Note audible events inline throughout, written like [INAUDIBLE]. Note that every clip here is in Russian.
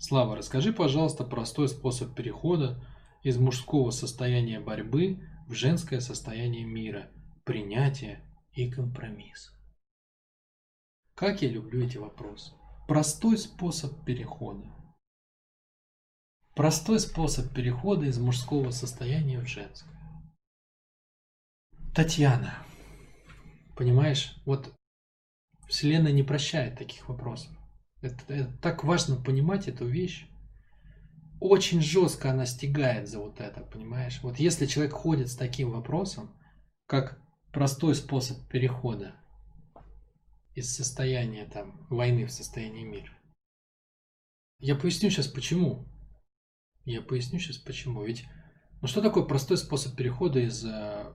Слава, расскажи, пожалуйста, простой способ перехода из мужского состояния борьбы в женское состояние мира, принятия и компромисса. Как я люблю эти вопросы. Простой способ перехода. Простой способ перехода из мужского состояния в женское. Татьяна, понимаешь, вот Вселенная не прощает таких вопросов. Это, это так важно понимать эту вещь. Очень жестко она стигает за вот это, понимаешь? Вот если человек ходит с таким вопросом, как простой способ перехода из состояния там войны в состояние мира. Я поясню сейчас почему. Я поясню сейчас почему. Ведь ну что такое простой способ перехода из, э,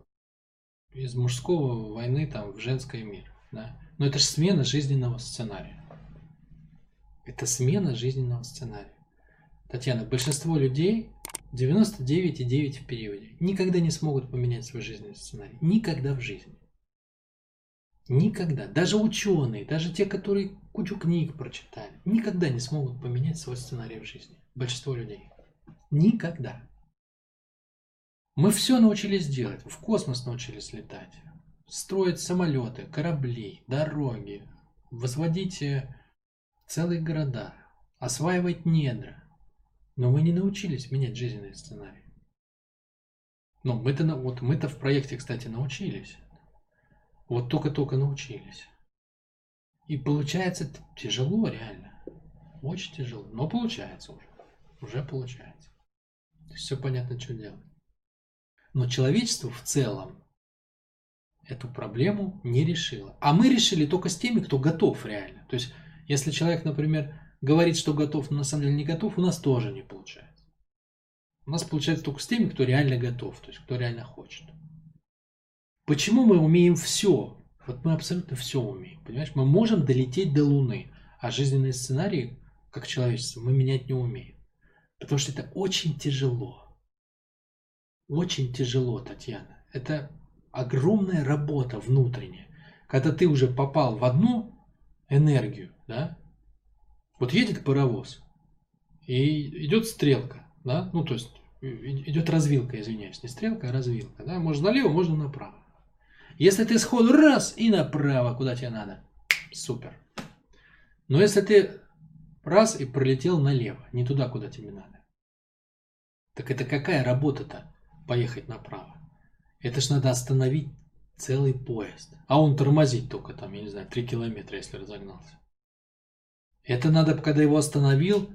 из мужского войны там в женское мир? Да? Но это же смена жизненного сценария. Это смена жизненного сценария. Татьяна, большинство людей, 99,9 в периоде, никогда не смогут поменять свой жизненный сценарий. Никогда в жизни. Никогда. Даже ученые, даже те, которые кучу книг прочитали, никогда не смогут поменять свой сценарий в жизни. Большинство людей. Никогда. Мы все научились делать. В космос научились летать. Строить самолеты, корабли, дороги. Возводить э, целые города, осваивать недра. Но мы не научились менять жизненный сценарий. Но мы-то, вот мы-то в проекте, кстати, научились. Вот только-только научились. И получается тяжело реально. Очень тяжело. Но получается уже. Уже получается. Все понятно, что делать. Но человечество в целом эту проблему не решило. А мы решили только с теми, кто готов реально. То есть если человек, например, говорит, что готов, но на самом деле не готов, у нас тоже не получается. У нас получается только с теми, кто реально готов, то есть кто реально хочет. Почему мы умеем все? Вот мы абсолютно все умеем, понимаешь? Мы можем долететь до Луны, а жизненные сценарии, как человечество, мы менять не умеем. Потому что это очень тяжело. Очень тяжело, Татьяна. Это огромная работа внутренняя. Когда ты уже попал в одну энергию, да? Вот едет паровоз, и идет стрелка, да? Ну, то есть идет развилка, извиняюсь, не стрелка, а развилка, да? Можно налево, можно направо. Если ты сходу раз и направо, куда тебе надо, супер. Но если ты раз и пролетел налево, не туда, куда тебе надо, так это какая работа-то поехать направо? Это ж надо остановить целый поезд. А он тормозить только там, я не знаю, 3 километра, если разогнался. Это надо, когда его остановил,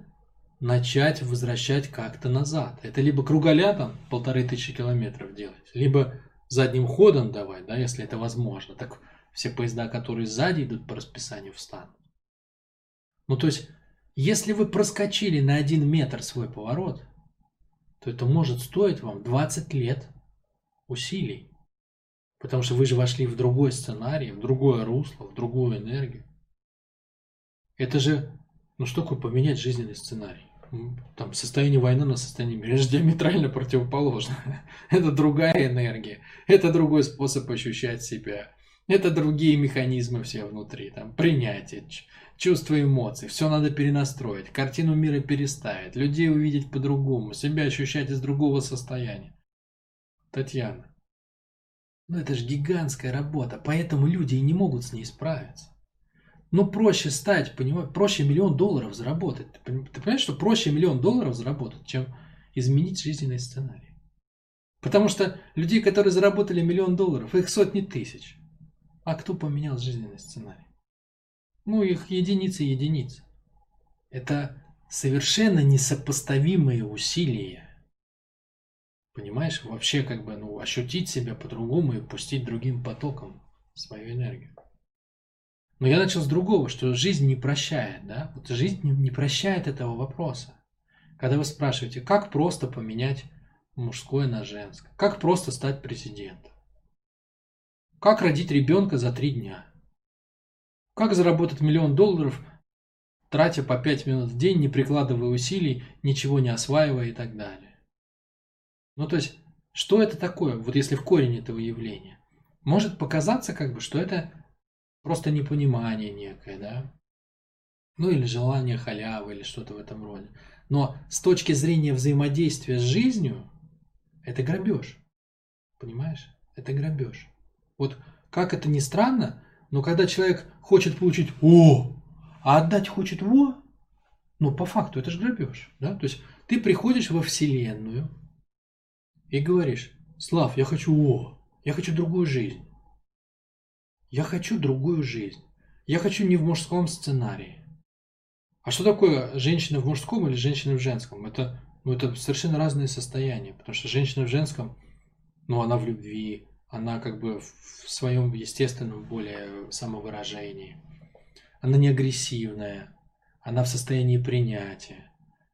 начать возвращать как-то назад. Это либо круголя там полторы тысячи километров делать, либо задним ходом давать, да, если это возможно. Так все поезда, которые сзади идут по расписанию, встанут. Ну, то есть, если вы проскочили на один метр свой поворот, то это может стоить вам 20 лет усилий. Потому что вы же вошли в другой сценарий, в другое русло, в другую энергию. Это же, ну что такое поменять жизненный сценарий? Там состояние войны на состояние мира. Диаметрально противоположно. [LAUGHS] Это другая энергия. Это другой способ ощущать себя. Это другие механизмы все внутри. Там принятие, чувства, эмоций. Все надо перенастроить. Картину мира переставить. Людей увидеть по-другому. Себя ощущать из другого состояния. Татьяна, ну это же гигантская работа, поэтому люди и не могут с ней справиться. Ну проще стать, понимаешь, проще миллион долларов заработать. Ты понимаешь, что проще миллион долларов заработать, чем изменить жизненный сценарий. Потому что людей, которые заработали миллион долларов, их сотни тысяч. А кто поменял жизненный сценарий? Ну, их единицы единицы. Это совершенно несопоставимые усилия Понимаешь, вообще как бы, ну, ощутить себя по-другому и пустить другим потоком свою энергию. Но я начал с другого, что жизнь не прощает, да? Вот жизнь не прощает этого вопроса. Когда вы спрашиваете, как просто поменять мужское на женское, как просто стать президентом, как родить ребенка за три дня, как заработать миллион долларов, тратя по пять минут в день, не прикладывая усилий, ничего не осваивая и так далее. Ну, то есть, что это такое, вот если в корень этого явления? Может показаться, как бы, что это просто непонимание некое, да? Ну или желание халявы или что-то в этом роде. Но с точки зрения взаимодействия с жизнью, это грабеж. Понимаешь? Это грабеж. Вот как это ни странно, но когда человек хочет получить «О!», а отдать хочет «Во!», ну, по факту, это же грабеж. Да? То есть ты приходишь во Вселенную и говоришь «Слав, я хочу «О!», я хочу другую жизнь». Я хочу другую жизнь. Я хочу не в мужском сценарии. А что такое женщина в мужском или женщина в женском? Это, ну, это совершенно разные состояния. Потому что женщина в женском, ну, она в любви, она как бы в своем естественном более самовыражении. Она не агрессивная, она в состоянии принятия.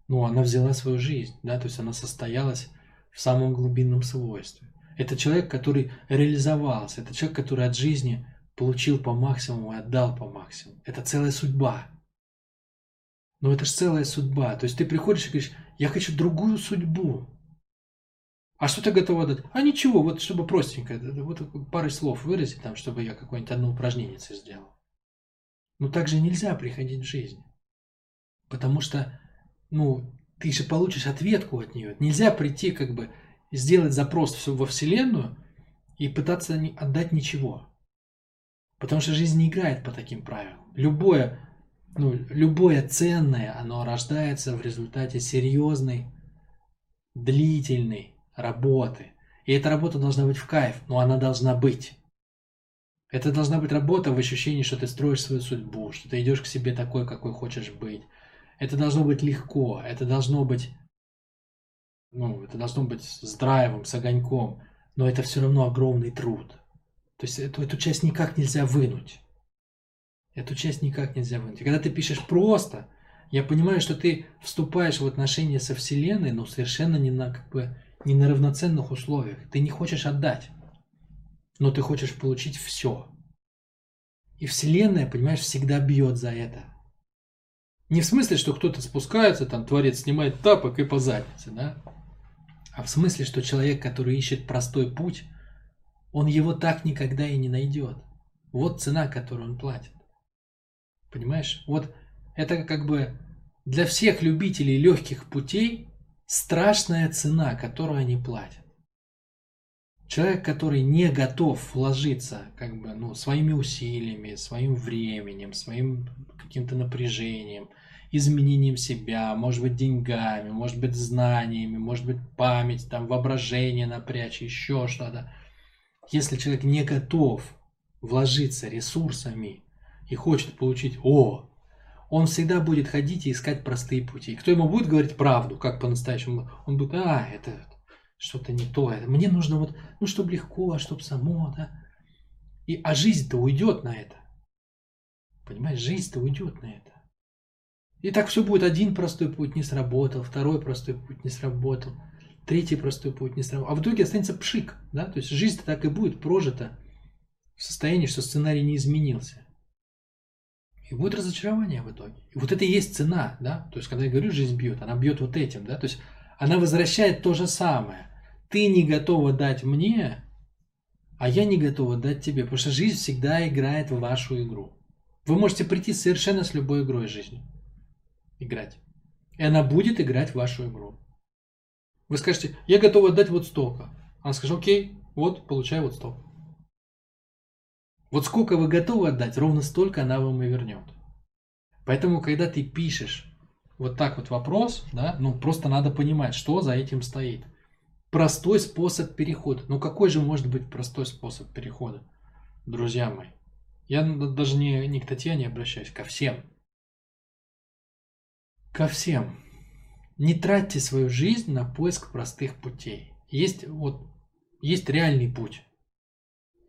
Ну, она взяла свою жизнь, да, то есть она состоялась в самом глубинном свойстве. Это человек, который реализовался, это человек, который от жизни получил по максимуму и отдал по максимуму. Это целая судьба. Но это же целая судьба. То есть ты приходишь и говоришь, я хочу другую судьбу. А что ты готова дать? А ничего, вот чтобы простенько, вот пару слов выразить, там, чтобы я какое-нибудь одно упражнение сделал. Но так же нельзя приходить в жизнь. Потому что, ну, ты же получишь ответку от нее. Нельзя прийти, как бы, сделать запрос во Вселенную и пытаться отдать ничего. Потому что жизнь не играет по таким правилам. Любое, ну, любое ценное, оно рождается в результате серьезной, длительной работы. И эта работа должна быть в кайф, но она должна быть. Это должна быть работа в ощущении, что ты строишь свою судьбу, что ты идешь к себе такой, какой хочешь быть. Это должно быть легко, это должно быть, ну, это должно быть с драйвом, с огоньком, но это все равно огромный труд. То есть эту, эту часть никак нельзя вынуть. Эту часть никак нельзя вынуть. И когда ты пишешь просто, я понимаю, что ты вступаешь в отношения со Вселенной, но совершенно не на, как бы, не на равноценных условиях. Ты не хочешь отдать, но ты хочешь получить все. И Вселенная, понимаешь, всегда бьет за это. Не в смысле, что кто-то спускается, там, творец снимает тапок и по заднице, да? А в смысле, что человек, который ищет простой путь, он его так никогда и не найдет. Вот цена, которую он платит. Понимаешь? Вот это как бы для всех любителей легких путей страшная цена, которую они платят. Человек, который не готов вложиться как бы, ну, своими усилиями, своим временем, своим каким-то напряжением, изменением себя, может быть, деньгами, может быть, знаниями, может быть, память, там, воображение напрячь, еще что-то – если человек не готов вложиться ресурсами и хочет получить «О», он всегда будет ходить и искать простые пути. Кто ему будет говорить правду, как по-настоящему, он будет, а, это что-то не то, это, мне нужно вот, ну, чтобы легко, а чтобы само, да. И, а жизнь-то уйдет на это. Понимаешь, жизнь-то уйдет на это. И так все будет, один простой путь не сработал, второй простой путь не сработал третий простой путь не сработал. А в итоге останется пшик, да, то есть жизнь так и будет прожита в состоянии, что сценарий не изменился. И будет разочарование в итоге. И вот это и есть цена, да, то есть когда я говорю, жизнь бьет, она бьет вот этим, да, то есть она возвращает то же самое. Ты не готова дать мне, а я не готова дать тебе, потому что жизнь всегда играет в вашу игру. Вы можете прийти совершенно с любой игрой жизни. Играть. И она будет играть в вашу игру. Вы скажете, я готов отдать вот столько. Она скажет, окей, вот, получай вот столько. Вот сколько вы готовы отдать, ровно столько она вам и вернет. Поэтому, когда ты пишешь вот так вот вопрос, да, ну просто надо понимать, что за этим стоит. Простой способ перехода. Ну какой же может быть простой способ перехода, друзья мои? Я даже не, не к Татьяне обращаюсь, ко всем. Ко всем. Не тратьте свою жизнь на поиск простых путей. Есть, вот, есть реальный путь.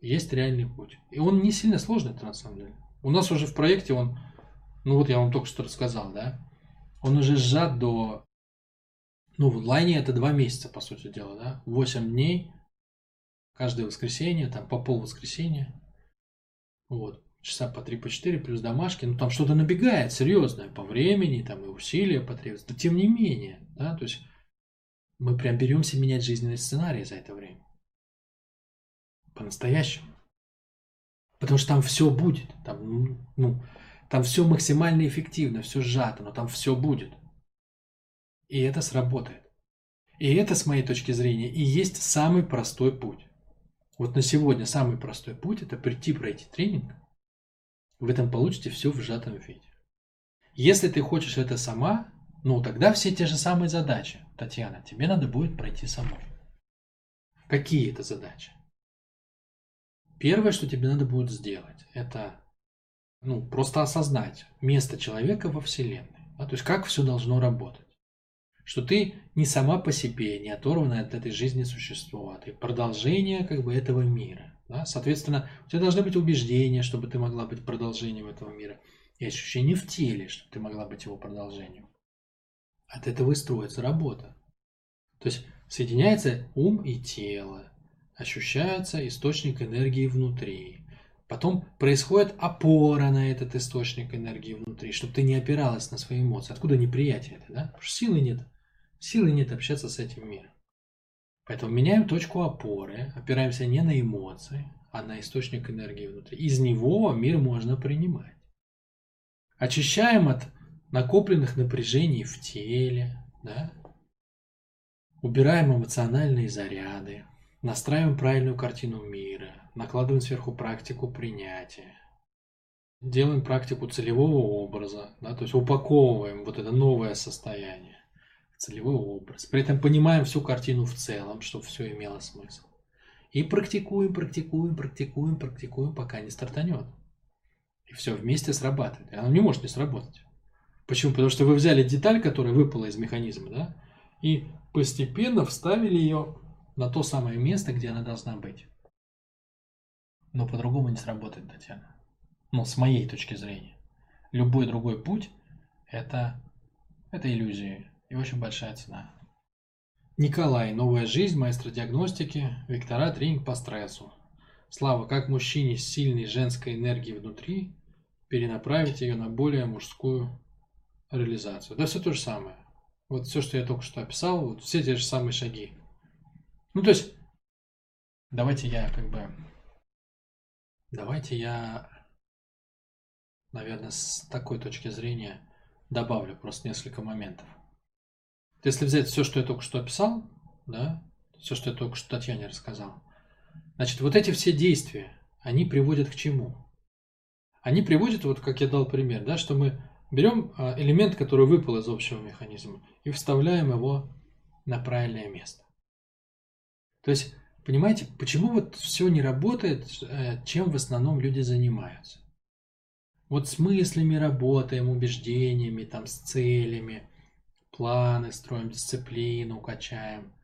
Есть реальный путь. И он не сильно сложный, это на самом деле. У нас уже в проекте он, ну вот я вам только что рассказал, да, он уже сжат до, ну в онлайне это два месяца, по сути дела, да, 8 дней, каждое воскресенье, там по пол воскресенья, вот часа по 3 по 4 плюс домашки, ну там что-то набегает серьезное по времени, там и усилия потребуются. Но тем не менее, да, то есть мы прям беремся менять жизненный сценарий за это время. По-настоящему. Потому что там все будет. Там, ну, Там все максимально эффективно, все сжато, но там все будет. И это сработает. И это, с моей точки зрения, и есть самый простой путь. Вот на сегодня самый простой путь – это прийти пройти тренинг. Вы там получите все в сжатом виде. Если ты хочешь это сама, ну тогда все те же самые задачи. Татьяна, тебе надо будет пройти самой. Какие это задачи? Первое, что тебе надо будет сделать, это ну, просто осознать место человека во Вселенной. Да? То есть как все должно работать. Что ты не сама по себе, не оторванное от этой жизни существо, а ты продолжение как бы этого мира. Да? Соответственно, у тебя должны быть убеждения, чтобы ты могла быть продолжением этого мира. И ощущение в теле, что ты могла быть его продолжением. От этого и строится работа. То есть соединяется ум и тело, ощущается источник энергии внутри. Потом происходит опора на этот источник энергии внутри, чтобы ты не опиралась на свои эмоции. Откуда неприятие это, да? Потому что силы нет. Силы нет общаться с этим миром. Поэтому меняем точку опоры, опираемся не на эмоции, а на источник энергии внутри. Из него мир можно принимать. Очищаем от накопленных напряжений в теле, да? убираем эмоциональные заряды, настраиваем правильную картину мира, накладываем сверху практику принятия, делаем практику целевого образа, да? то есть упаковываем вот это новое состояние целевой образ. При этом понимаем всю картину в целом, чтобы все имело смысл. И практикуем, практикуем, практикуем, практикуем, пока не стартанет. И все вместе срабатывает. И оно не может не сработать. Почему? Потому что вы взяли деталь, которая выпала из механизма, да, и постепенно вставили ее на то самое место, где она должна быть. Но по-другому не сработает, Татьяна. Ну, с моей точки зрения. Любой другой путь – это, это иллюзия и очень большая цена. Николай. Новая жизнь, маэстро диагностики, вектора, тренинг по стрессу. Слава, как мужчине с сильной женской энергией внутри перенаправить ее на более мужскую реализацию. Да все то же самое. Вот все, что я только что описал, вот все те же самые шаги. Ну, то есть, давайте я как бы... Давайте я, наверное, с такой точки зрения добавлю просто несколько моментов. Если взять все, что я только что описал, да, все, что я только что Татьяне рассказал, значит, вот эти все действия, они приводят к чему? Они приводят, вот как я дал пример, да, что мы берем а, элемент, который выпал из общего механизма, и вставляем его на правильное место. То есть, понимаете, почему вот все не работает, э, чем в основном люди занимаются? Вот с мыслями работаем, убеждениями, там, с целями – планы строим, дисциплину качаем.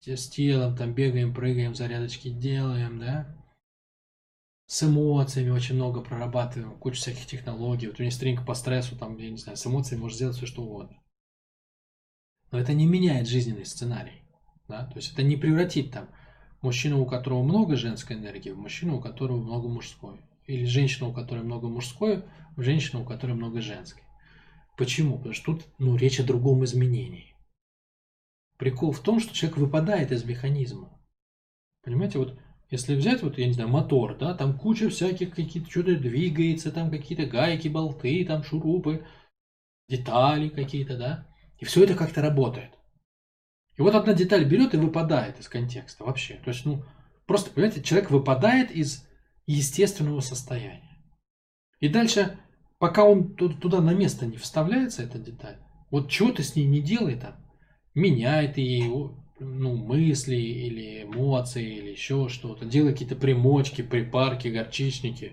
С телом там бегаем, прыгаем, зарядочки делаем, да. С эмоциями очень много прорабатываем, куча всяких технологий. Вот у меня стринг по стрессу, там, я не знаю, с эмоциями можно сделать все, что угодно. Но это не меняет жизненный сценарий. Да? То есть это не превратит там мужчину, у которого много женской энергии, в мужчину, у которого много мужской. Или женщину, у которой много мужской, в женщину, у которой много женской. Почему? Потому что тут ну, речь о другом изменении. Прикол в том, что человек выпадает из механизма. Понимаете, вот если взять, вот, я не знаю, мотор, да, там куча всяких какие-то, что-то двигается, там какие-то гайки, болты, там шурупы, детали какие-то, да, и все это как-то работает. И вот одна деталь берет и выпадает из контекста вообще. То есть, ну, просто, понимаете, человек выпадает из естественного состояния. И дальше пока он туда на место не вставляется, эта деталь, вот чего ты с ней не делай там, меняй ты ей ну, мысли или эмоции или еще что-то, делай какие-то примочки, припарки, горчичники,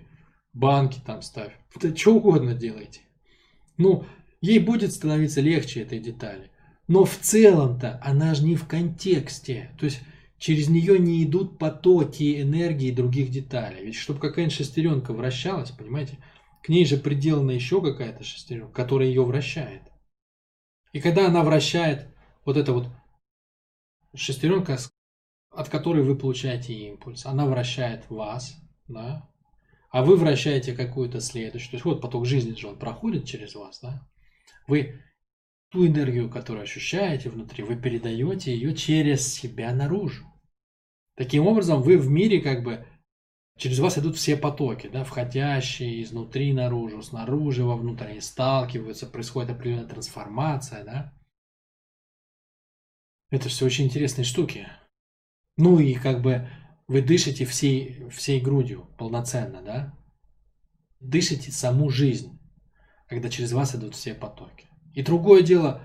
банки там ставь, вот что угодно делайте. Ну, ей будет становиться легче этой детали. Но в целом-то она же не в контексте. То есть через нее не идут потоки энергии других деталей. Ведь чтобы какая-нибудь шестеренка вращалась, понимаете, к ней же приделана еще какая-то шестеренка, которая ее вращает. И когда она вращает вот эта вот шестеренка, от которой вы получаете импульс, она вращает вас, да, а вы вращаете какую-то следующую. То есть вот поток жизни же он проходит через вас, да. Вы ту энергию, которую ощущаете внутри, вы передаете ее через себя наружу. Таким образом, вы в мире как бы Через вас идут все потоки, да, входящие изнутри наружу, снаружи вовнутрь, они сталкиваются, происходит определенная трансформация, да. Это все очень интересные штуки. Ну и как бы вы дышите всей, всей грудью полноценно, да? Дышите саму жизнь, когда через вас идут все потоки. И другое дело,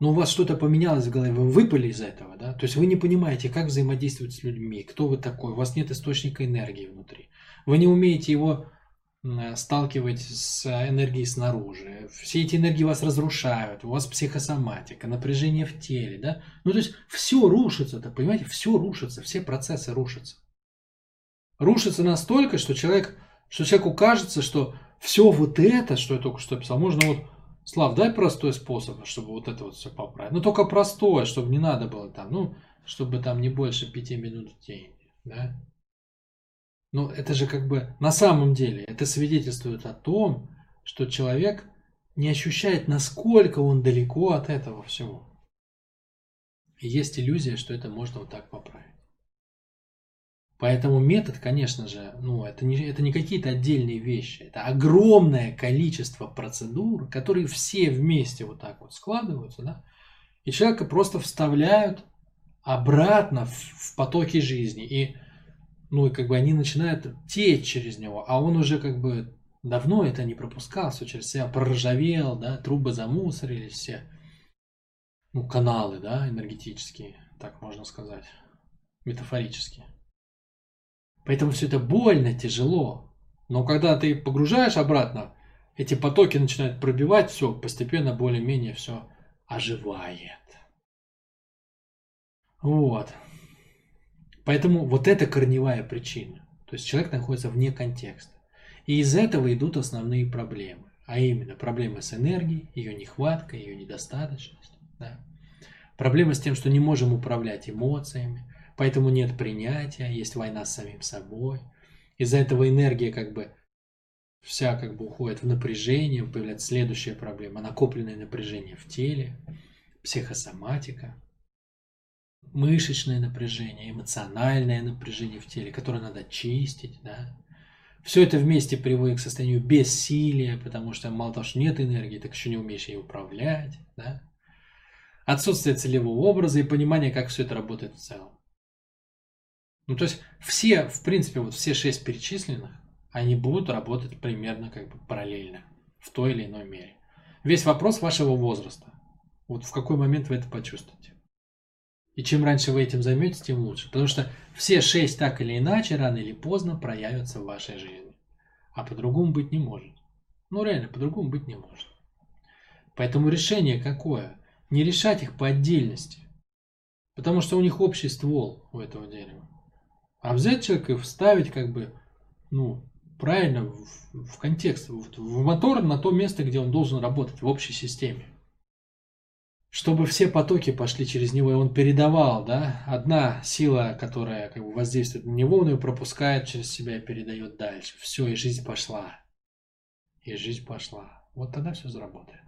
ну у вас что-то поменялось в голове, вы выпали из этого, То есть вы не понимаете, как взаимодействовать с людьми, кто вы такой, у вас нет источника энергии внутри. Вы не умеете его сталкивать с энергией снаружи. Все эти энергии вас разрушают, у вас психосоматика, напряжение в теле, да? Ну, то есть все рушится, -то, понимаете, все рушится, все процессы рушатся. Рушится настолько, что человек, что человеку кажется, что все вот это, что я только что писал, можно вот, Слав, дай простой способ, чтобы вот это вот все поправить. Ну, только простое, чтобы не надо было там, ну, чтобы там не больше пяти минут в день, да? Но это же как бы на самом деле это свидетельствует о том, что человек не ощущает, насколько он далеко от этого всего. И есть иллюзия, что это можно вот так поправить. Поэтому метод, конечно же, ну, это не, это не какие-то отдельные вещи. Это огромное количество процедур, которые все вместе вот так вот складываются, да, и человека просто вставляют обратно в, в потоки жизни. И ну и как бы они начинают течь через него, а он уже как бы давно это не пропускал, все через себя проржавел, да, трубы замусорились все, ну, каналы, да, энергетические, так можно сказать, метафорически. Поэтому все это больно, тяжело. Но когда ты погружаешь обратно, эти потоки начинают пробивать, все, постепенно более-менее все оживает. Вот. Поэтому вот это корневая причина. То есть человек находится вне контекста. И из этого идут основные проблемы. А именно проблемы с энергией, ее нехваткой, ее недостаточностью. Да? Проблемы с тем, что не можем управлять эмоциями, поэтому нет принятия, есть война с самим собой. Из-за этого энергия как бы вся как бы уходит в напряжение, появляется следующая проблема, накопленное напряжение в теле, психосоматика мышечное напряжение, эмоциональное напряжение в теле, которое надо чистить, да. Все это вместе приводит к состоянию бессилия, потому что мало того, что нет энергии, так еще не умеешь ей управлять, да. Отсутствие целевого образа и понимания, как все это работает в целом. Ну, то есть все, в принципе, вот все шесть перечисленных, они будут работать примерно как бы параллельно, в той или иной мере. Весь вопрос вашего возраста. Вот в какой момент вы это почувствуете. И чем раньше вы этим займетесь, тем лучше. Потому что все шесть так или иначе, рано или поздно проявятся в вашей жизни. А по-другому быть не может. Ну реально, по-другому быть не может. Поэтому решение какое? Не решать их по отдельности. Потому что у них общий ствол у этого дерева. А взять человека и вставить как бы, ну, правильно в, в контекст, в, в мотор на то место, где он должен работать, в общей системе чтобы все потоки пошли через него, и он передавал, да, одна сила, которая как бы воздействует на него, он ее пропускает через себя и передает дальше. Все, и жизнь пошла. И жизнь пошла. Вот тогда все заработает.